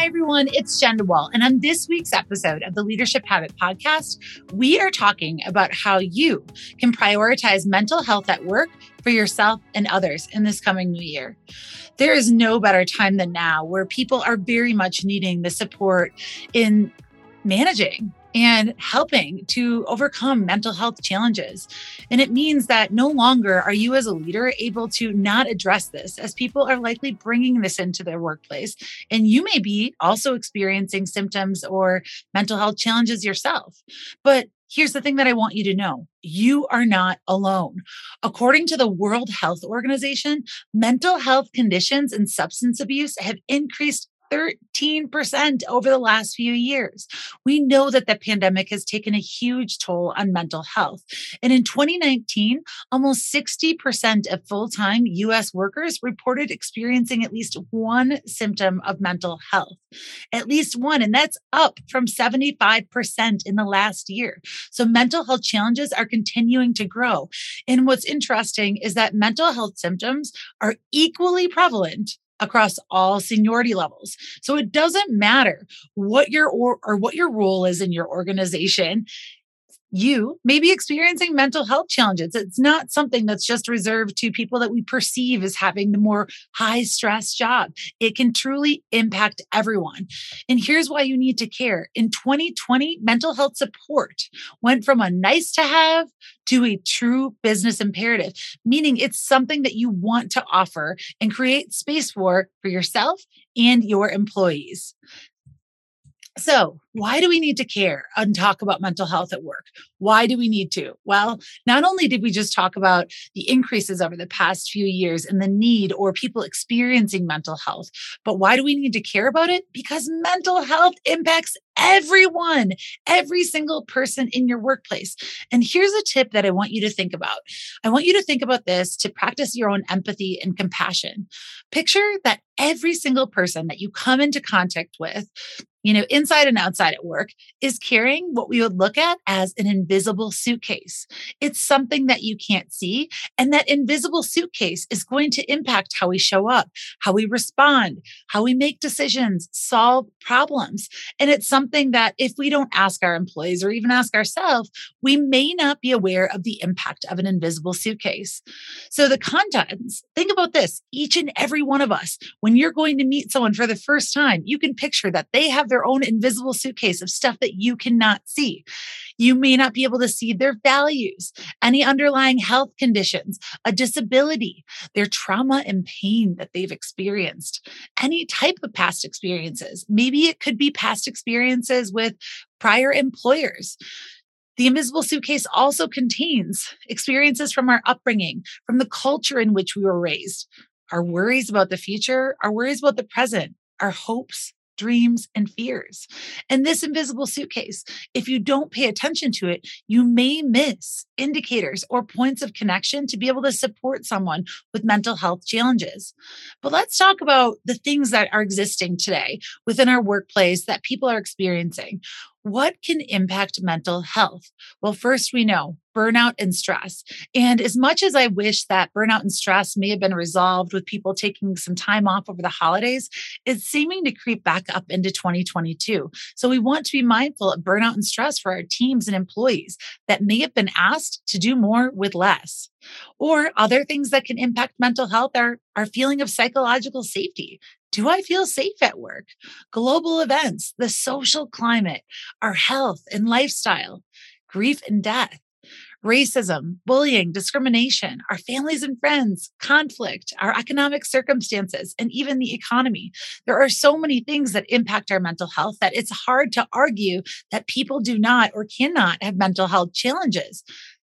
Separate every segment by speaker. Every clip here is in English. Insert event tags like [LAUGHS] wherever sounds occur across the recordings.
Speaker 1: Hi, everyone. It's Jenn DeWall. And on this week's episode of the Leadership Habit Podcast, we are talking about how you can prioritize mental health at work for yourself and others in this coming new year. There is no better time than now where people are very much needing the support in managing and helping to overcome mental health challenges. And it means that no longer are you as a leader able to not address this, as people are likely bringing this into their workplace. And you may be also experiencing symptoms or mental health challenges yourself. But Here's the thing that I want you to know you are not alone. According to the World Health Organization, mental health conditions and substance abuse have increased 13% over the last few years. We know that the pandemic has taken a huge toll on mental health. And in 2019, almost 60% of full time US workers reported experiencing at least one symptom of mental health. At least one. And that's up from 75% in the last year. So mental health challenges are continuing to grow. And what's interesting is that mental health symptoms are equally prevalent across all seniority levels. So it doesn't matter what your or, or what your role is in your organization you may be experiencing mental health challenges. It's not something that's just reserved to people that we perceive as having the more high stress job. It can truly impact everyone. And here's why you need to care. In 2020, mental health support went from a nice to have to a true business imperative, meaning it's something that you want to offer and create space for for yourself and your employees. So, why do we need to care and talk about mental health at work? Why do we need to? Well, not only did we just talk about the increases over the past few years and the need or people experiencing mental health, but why do we need to care about it? Because mental health impacts everyone, every single person in your workplace. And here's a tip that I want you to think about. I want you to think about this to practice your own empathy and compassion. Picture that every single person that you come into contact with you know, inside and outside at work, is carrying what we would look at as an invisible suitcase. It's something that you can't see. And that invisible suitcase is going to impact how we show up, how we respond, how we make decisions, solve problems. And it's something that if we don't ask our employees or even ask ourselves, we may not be aware of the impact of an invisible suitcase. So the contents, think about this each and every one of us, when you're going to meet someone for the first time, you can picture that they have their own invisible suitcase of stuff that you cannot see. You may not be able to see their values, any underlying health conditions, a disability, their trauma and pain that they've experienced, any type of past experiences. Maybe it could be past experiences with prior employers. The invisible suitcase also contains experiences from our upbringing, from the culture in which we were raised, our worries about the future, our worries about the present, our hopes, dreams, and fears. And this invisible suitcase, if you don't pay attention to it, you may miss indicators or points of connection to be able to support someone with mental health challenges. But let's talk about the things that are existing today within our workplace that people are experiencing. What can impact mental health? Well, first, we know burnout and stress. And as much as I wish that burnout and stress may have been resolved with people taking some time off over the holidays, it's seeming to creep back up into 2022. So we want to be mindful of burnout and stress for our teams and employees that may have been asked to do more with less. Or other things that can impact mental health are our feeling of psychological safety. Do I feel safe at work? Global events, the social climate, our health and lifestyle, grief and death, racism, bullying, discrimination, our families and friends, conflict, our economic circumstances, and even the economy. There are so many things that impact our mental health that it's hard to argue that people do not or cannot have mental health challenges.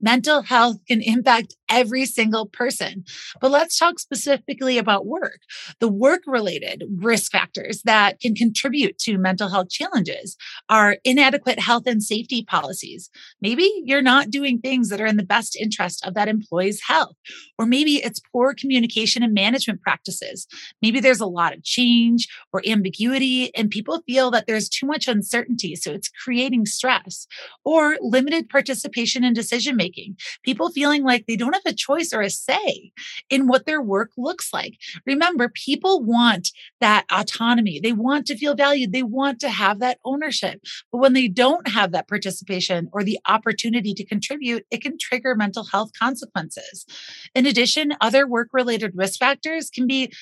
Speaker 1: Mental health can impact every single person. But let's talk specifically about work. The work related risk factors that can contribute to mental health challenges are inadequate health and safety policies. Maybe you're not doing things that are in the best interest of that employee's health, or maybe it's poor communication and management practices. Maybe there's a lot of change or ambiguity, and people feel that there's too much uncertainty. So it's creating stress or limited participation in decision making. People feeling like they don't have a choice or a say in what their work looks like. Remember, people want that autonomy. They want to feel valued. They want to have that ownership. But when they don't have that participation or the opportunity to contribute, it can trigger mental health consequences. In addition, other work related risk factors can be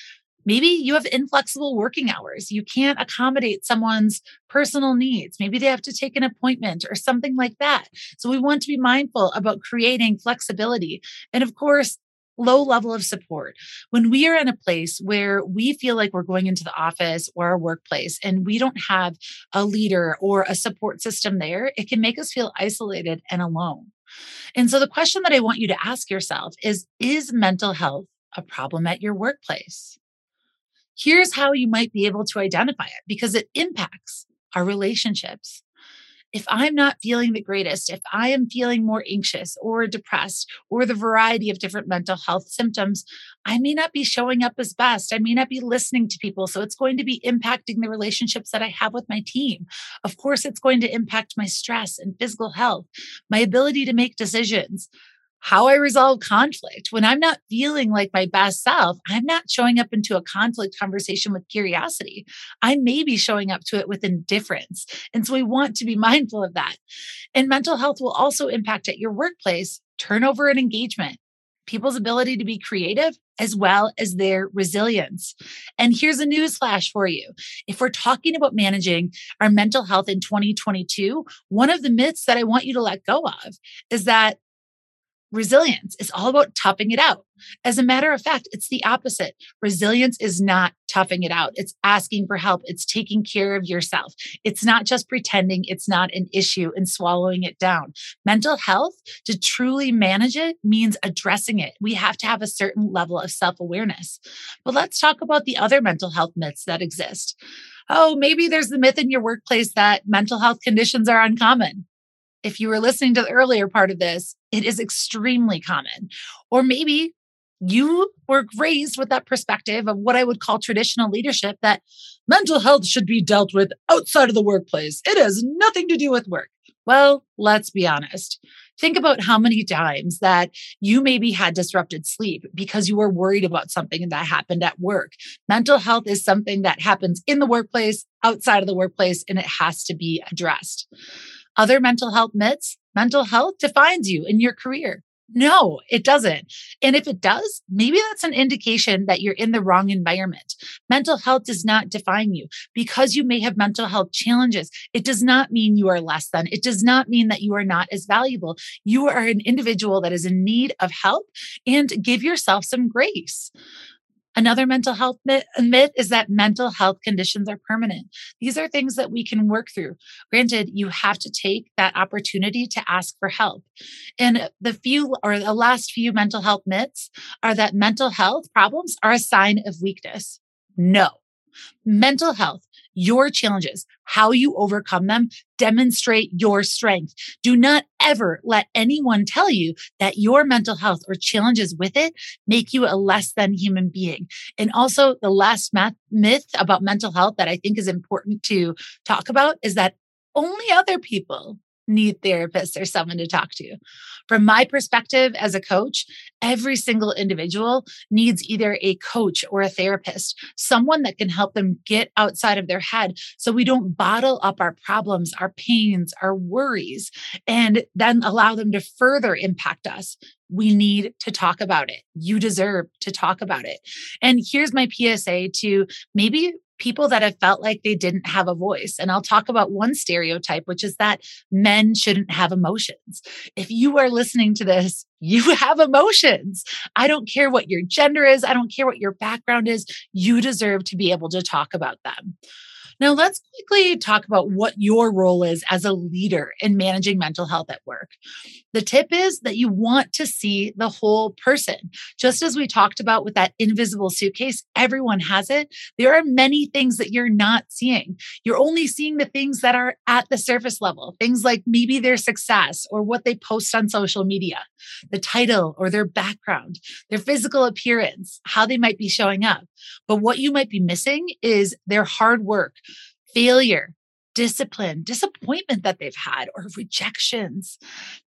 Speaker 1: Maybe you have inflexible working hours. You can't accommodate someone's personal needs. Maybe they have to take an appointment or something like that. So we want to be mindful about creating flexibility. And of course, low level of support. When we are in a place where we feel like we're going into the office or our workplace and we don't have a leader or a support system there, it can make us feel isolated and alone. And so the question that I want you to ask yourself is Is mental health a problem at your workplace? Here's how you might be able to identify it because it impacts our relationships. If I'm not feeling the greatest, if I am feeling more anxious or depressed or the variety of different mental health symptoms, I may not be showing up as best. I may not be listening to people. So it's going to be impacting the relationships that I have with my team. Of course, it's going to impact my stress and physical health, my ability to make decisions how I resolve conflict. When I'm not feeling like my best self, I'm not showing up into a conflict conversation with curiosity. I may be showing up to it with indifference. And so we want to be [LAUGHS] mindful of that. And mental health will also impact at your workplace turnover and engagement, people's ability to be creative, as well as their resilience. And here's a news flash for you. If we're talking about managing our mental health in 2022, one of the myths that I want you to let go of is that Resilience is all about toughing it out. As a matter of fact, it's the opposite. Resilience is not toughing it out. It's asking for help. It's taking care of yourself. It's not just pretending it's not an issue and swallowing it down. Mental health, to truly manage it, means addressing it. We have to have a certain level of self awareness. But let's talk about the other mental health myths that exist. Oh, maybe there's the myth in your workplace that mental health conditions are uncommon if you were listening to the earlier part of this, it is extremely common. Or maybe you were raised with that perspective of what I would call traditional leadership that mental health should be dealt with outside of the workplace. It has nothing to do with work. Well, let's be honest. Think about how many times that you maybe had disrupted sleep because you were worried about something that happened at work. Mental health is something that happens in the workplace, outside of the workplace, and it has to be addressed. Other mental health myths mental health defines you in your career. No, it doesn't. And if it does, maybe that's an indication that you're in the wrong environment. Mental health does not define you because you may have mental health challenges. It does not mean you are less than. It does not mean that you are not as valuable. You are an individual that is in need of help and give yourself some grace. Another mental health myth, is that mental health conditions are permanent. These are things that we can work through. Granted, you have to take that opportunity to ask for help. And the few or the last few mental health myths are that mental health problems are a sign of weakness. No. Mental health your challenges, how you overcome them, demonstrate your strength. Do not ever let anyone tell you that your mental health or challenges with it make you a less than human being. And also, the last math, myth about mental health that I think is important to talk about is that only other people need therapists or someone to talk to. From my perspective as a coach, every single individual needs either a coach or a therapist, someone that can help them get outside of their head so we don't bottle up our problems, our pains, our worries, and then allow them to further impact us. We need to talk about it. You deserve to talk about it. And here's my PSA to maybe people that have felt like they didn't have a voice. And I'll talk about one stereotype, which is that men shouldn't have emotions. If you are listening to this, [LAUGHS] you have emotions. I don't care what your gender is, I don't care what your background is. You deserve to be able to talk about them. Now, let's quickly talk about what your role is as a leader in managing mental health at work. The tip is that you want to see the whole person. Just as we talked about with that invisible suitcase, everyone has it. There are many things that you're not seeing. You're only seeing the things that are at the surface level, things like maybe their success or what they post on social media, the title or their background, their physical appearance, how they might be showing up. But what you might be missing is their hard work, failure, discipline, disappointment that they've had, or rejections.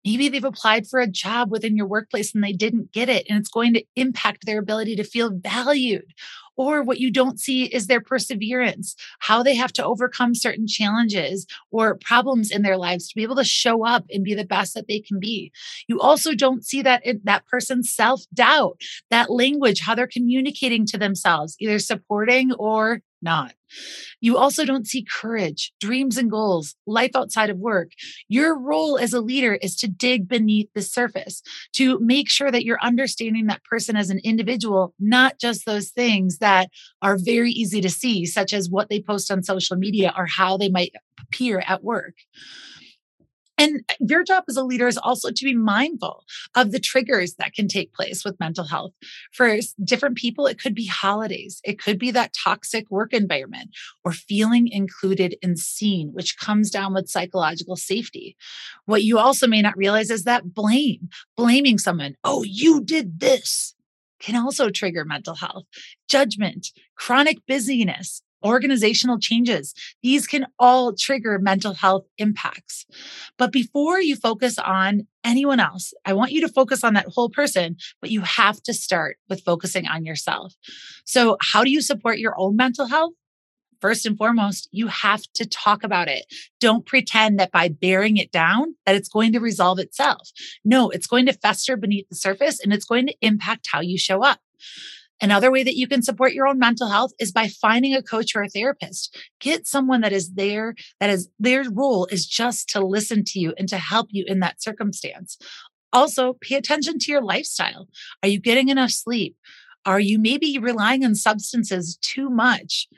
Speaker 1: Maybe they've applied for a job within your workplace and they didn't get it, and it's going to impact their ability to feel valued. Or what you don't see is their perseverance, how they have to overcome certain challenges or problems in their lives to be able to show up and be the best that they can be. You also don't see that in that person's self doubt, that language, how they're communicating to themselves, either supporting or not. You also don't see courage, dreams and goals, life outside of work. Your role as a leader is to dig beneath the surface, to make sure that you're understanding that person as an individual, not just those things that are very easy to see, such as what they post on social media or how they might appear at work. And your job as a leader is also to be mindful of the triggers that can take place with mental health. For different people, it could be holidays, it could be that toxic work environment or feeling included and seen, which comes down with psychological safety. What you also may not realize is that blame, blaming someone, oh, you did this can also trigger mental health, judgment, chronic busyness, organizational changes. These can all trigger mental health impacts. But before you focus on anyone else, I want you to focus on that whole person, but you have to start with focusing on yourself. So, how do you support your own mental health? First and foremost, you have to talk about it. Don't pretend that by bearing it down that it's going to resolve itself. No, it's going to fester beneath the surface and it's going to impact how you show up. Another way that you can support your own mental health is by finding a coach or a therapist. Get someone that is there, that is their role is just to listen to you and to help you in that circumstance. Also, pay attention to your lifestyle. Are you getting enough sleep? Are you maybe relying on substances too much?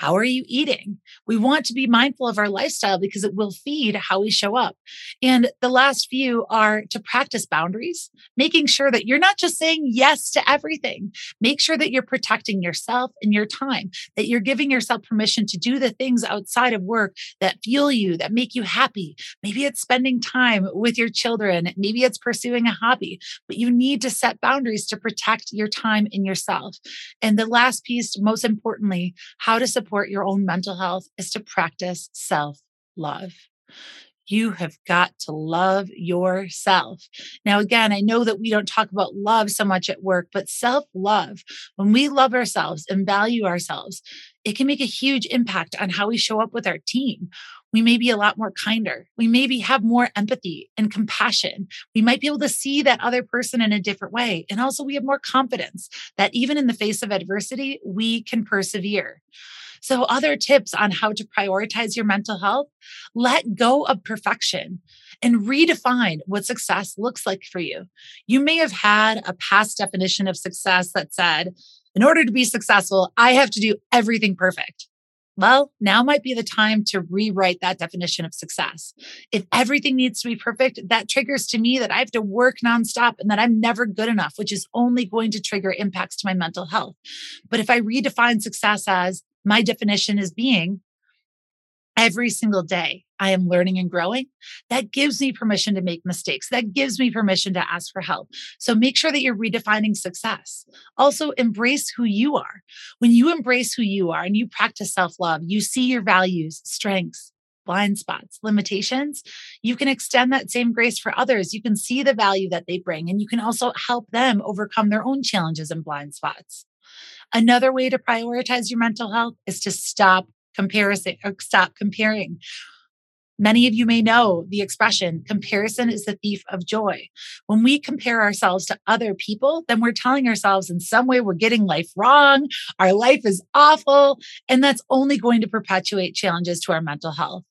Speaker 1: How are you eating? We want to be mindful of our lifestyle because it will feed how we show up. And the last few are to practice boundaries, making sure that you're not just saying yes to everything. Make sure that you're protecting yourself and your time, that you're giving yourself permission to do the things outside of work that fuel you, that make you happy. Maybe it's spending time with your children, maybe it's pursuing a hobby, but you need to set boundaries to protect your time and yourself. And the last piece, most importantly, how to support support your own mental health is to practice self love. You have got to love yourself. Now, again, I know that we don't talk about love so much at work, but self love, when we love ourselves and value ourselves, it can make a huge impact on how we show up with our team. We may be a lot more kinder. We maybe have more empathy and compassion. We might be able to see that other person in a different way. And also, we have more confidence that even in the face of adversity, we can persevere. So, other tips on how to prioritize your mental health let go of perfection and redefine what success looks like for you. You may have had a past definition of success that said, in order to be successful, I have to do everything perfect. Well, now might be the time to rewrite that definition of success. If everything needs to be perfect, that triggers to me that I have to work nonstop and that I'm never good enough, which is only going to trigger impacts to my mental health. But if I redefine success as my definition is being every single day I am learning and growing. That gives me permission to make mistakes. That gives me permission to ask for help. So make sure that you're redefining success. Also, embrace who you are. When you embrace who you are and you practice self love, you see your values, strengths, blind spots, limitations, you can extend that same grace for others. You can see the value that they bring, and you can also help them overcome their own challenges and blind spots. Another way to prioritize your mental health is to stop comparison or uh, stop comparing. Many of you may know the expression comparison is the thief of joy. When we compare ourselves to other people, then we're telling ourselves in some way we're getting life wrong, our life is awful, and that's only going to perpetuate challenges to our mental health.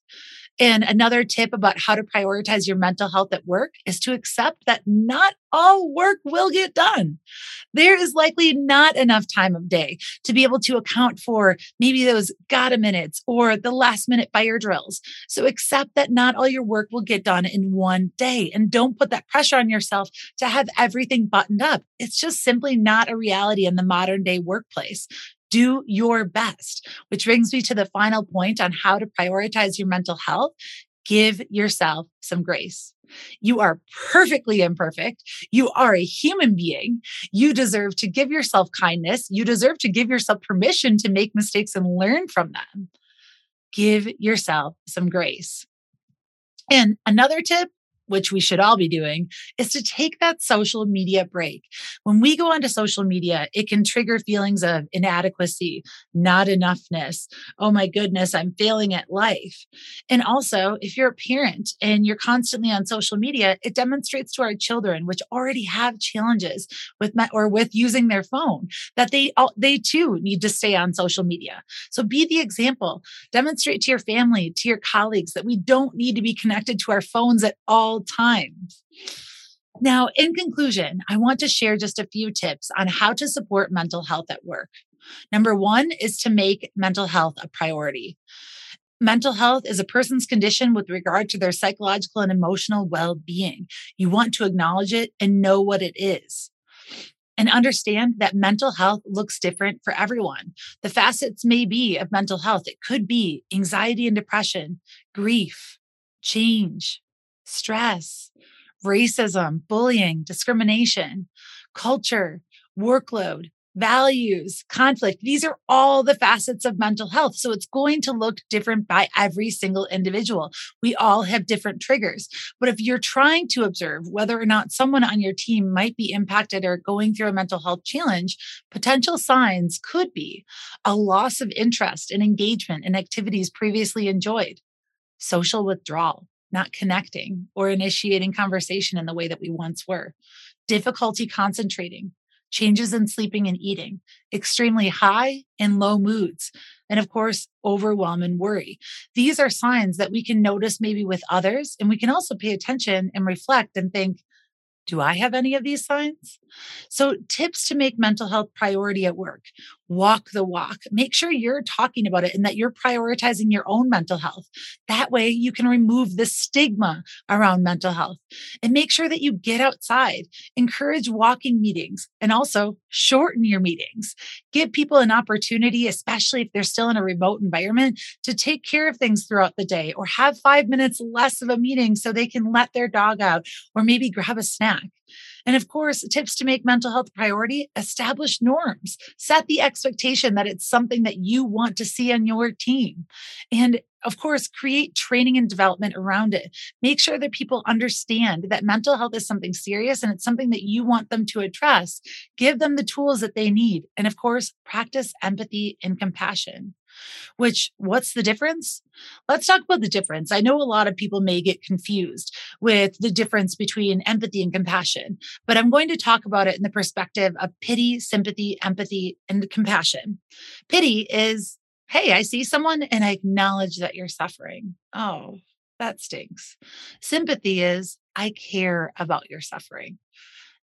Speaker 1: And another tip about how to prioritize your mental health at work is to accept that not all work will get done. There is likely not enough time of day to be able to account for maybe those gotta minutes or the last minute fire drills. So accept that not all your work will get done in one day and don't put that pressure on yourself to have everything buttoned up. It's just simply not a reality in the modern day workplace do your best, which brings me to the final point on how to prioritize your mental health. Give yourself some grace. You are perfectly imperfect. You are a human being. You deserve to give yourself kindness. You deserve to give yourself permission to make mistakes and learn from them. Give yourself some grace. And another tip which we should all be doing, is to take that social media break. When we go onto social media, it can trigger feelings of inadequacy, not enoughness. Oh my goodness, I'm failing at life. And also, if you're a parent and you're constantly on social media, it demonstrates to our children, which already have challenges with my, or with using their phone, that they they too need to stay on social media. So be the example. Demonstrate to your family, to your colleagues that we don't need to be connected to our phones at all times. Now, in conclusion, I want to share just a few tips on how to support mental health at work. Number one is to make mental health a priority. Mental health is a person's condition with regard to their psychological and emotional well being. You want to acknowledge it and know what it is. And understand that mental health looks different for everyone. The facets may be of mental health. It could be anxiety and depression, grief, change, stress, racism, bullying, discrimination, culture, workload, values, conflict. These are all the facets of mental health. So it's going to look different by every single individual. We all have different triggers. But if you're trying to observe whether or not someone on your team might be impacted or going through a mental health challenge, potential signs could be a loss of interest and engagement in activities previously enjoyed, social withdrawal, not connecting or initiating conversation in the way that we once were, difficulty concentrating, changes in sleeping and eating, extremely high and low moods, and of course, overwhelm and worry. These are signs that we can notice maybe with others, and we can also pay attention and reflect and think, do I have any of these signs? So, tips to make mental health priority at work walk the walk. Make sure you're talking about it and that you're prioritizing your own mental health. That way, you can remove the stigma around mental health and make sure that you get outside. Encourage walking meetings and also shorten your meetings. Give people an opportunity, especially if they're still in a remote environment, to take care of things throughout the day or have five minutes less of a meeting so they can let their dog out or maybe grab a snack. And of course, tips to make mental health a priority establish norms, set the expectation that it's something that you want to see on your team. And of course, create training and development around it. Make sure that people understand that mental health is something serious and it's something that you want them to address. Give them the tools that they need. And of course, practice empathy and compassion. Which, what's the difference? Let's talk about the difference. I know a lot of people may get confused with the difference between empathy and compassion, but I'm going to talk about it in the perspective of pity, sympathy, empathy, and compassion. Pity is, hey, I see someone and I acknowledge that you're suffering. Oh, that stinks. Sympathy is, I care about your suffering.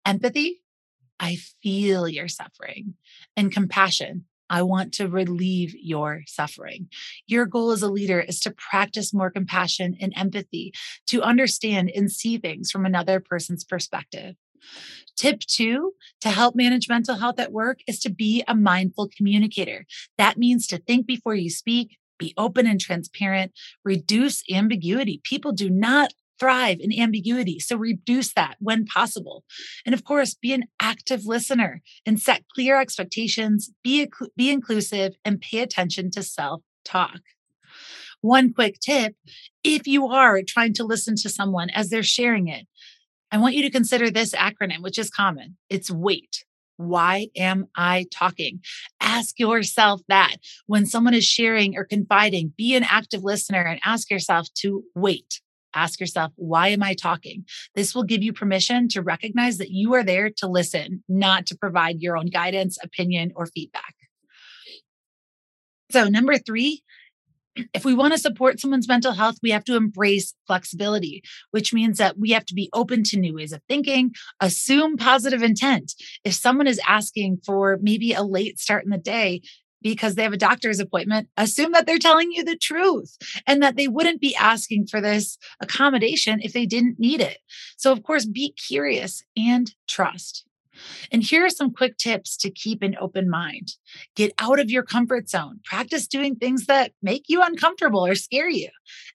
Speaker 1: Empathy, I feel your suffering. And compassion, I want to relieve your suffering. Your goal as a leader is to practice more compassion and empathy, to understand and see things from another person's perspective. Tip two to help manage mental health at work is to be a mindful communicator. That means to think before you speak, be open and transparent, reduce ambiguity. People do not thrive in ambiguity. So reduce that when possible. And of course, be an active listener and set clear expectations, be, be inclusive, and pay attention to self talk. One quick tip if you are trying to listen to someone as they're sharing it, I want you to consider this acronym, which is common. It's WAIT. Why am I talking? Ask yourself that when someone is sharing or confiding, be an active listener and ask yourself to wait. Ask yourself, why am I talking? This will give you permission to recognize that you are there to listen, not to provide your own guidance, opinion, or feedback. So, number three, if we want to support someone's mental health, we have to embrace flexibility, which means that we have to be open to new ways of thinking, assume positive intent. If someone is asking for maybe a late start in the day, because they have a doctor's appointment, assume that they're telling you the truth and that they wouldn't be asking for this accommodation if they didn't need it. So, of course, be curious and trust. And here are some quick tips to keep an open mind. Get out of your comfort zone. Practice doing things that make you uncomfortable or scare you.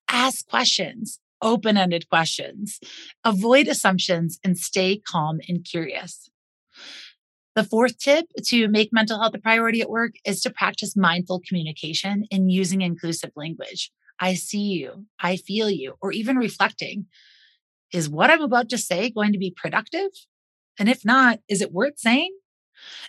Speaker 1: Ask questions, open ended questions. Avoid assumptions and stay calm and curious. The fourth tip to make mental health a priority at work is to practice mindful communication and using inclusive language. I see you, I feel you, or even reflecting. Is what I'm about to say going to be productive? And if not, is it worth saying?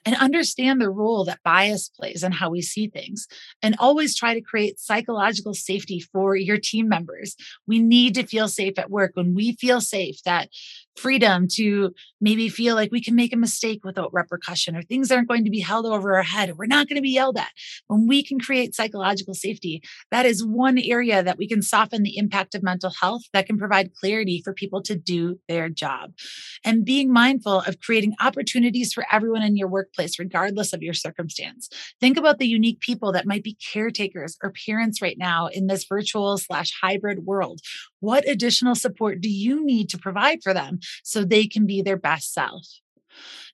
Speaker 1: and understand the role that bias plays in how we see things. And always try to create psychological safety for your team members. We need to feel safe at work. When we feel safe, that freedom to maybe feel like we can make a mistake without repercussion or things aren't going to be held over our head or we're not going to be yelled at. When we can create psychological safety, that is one area that we can soften the impact of mental health that can provide clarity for people to do their job. And being mindful of creating opportunities for everyone in your workplace, regardless of your circumstance. Think about the unique people that might be caretakers or parents right now in this virtual slash hybrid world. What additional support do you need to provide for them so they can be their best self?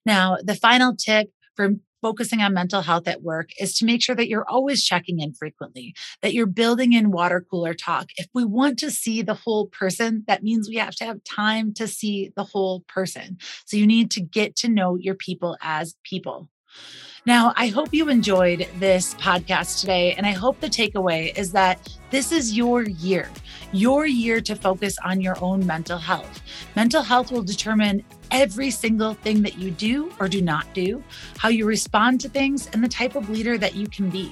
Speaker 1: Now, the final tip for focusing on mental health at work is to make sure that you're always checking in frequently, that you're building in water cooler talk. If we want to see the whole person, that means we have to have time to see the whole person. So you need to get to know your people as people. Now, I hope you enjoyed this podcast today. And I hope the takeaway is that this is your year, your year to focus on your own mental health. Mental health will determine every single thing that you do or do not do, how you respond to things, and the type of leader that you can be.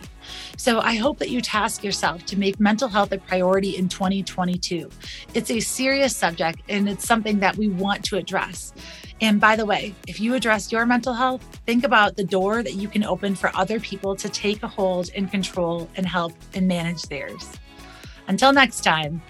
Speaker 1: So I hope that you task yourself to make mental health a priority in 2022. It's a serious subject and it's something that we want to address. And by the way, if you address your mental health, think about the door that you can open for other people to take a hold and control and help and manage theirs. Until next time.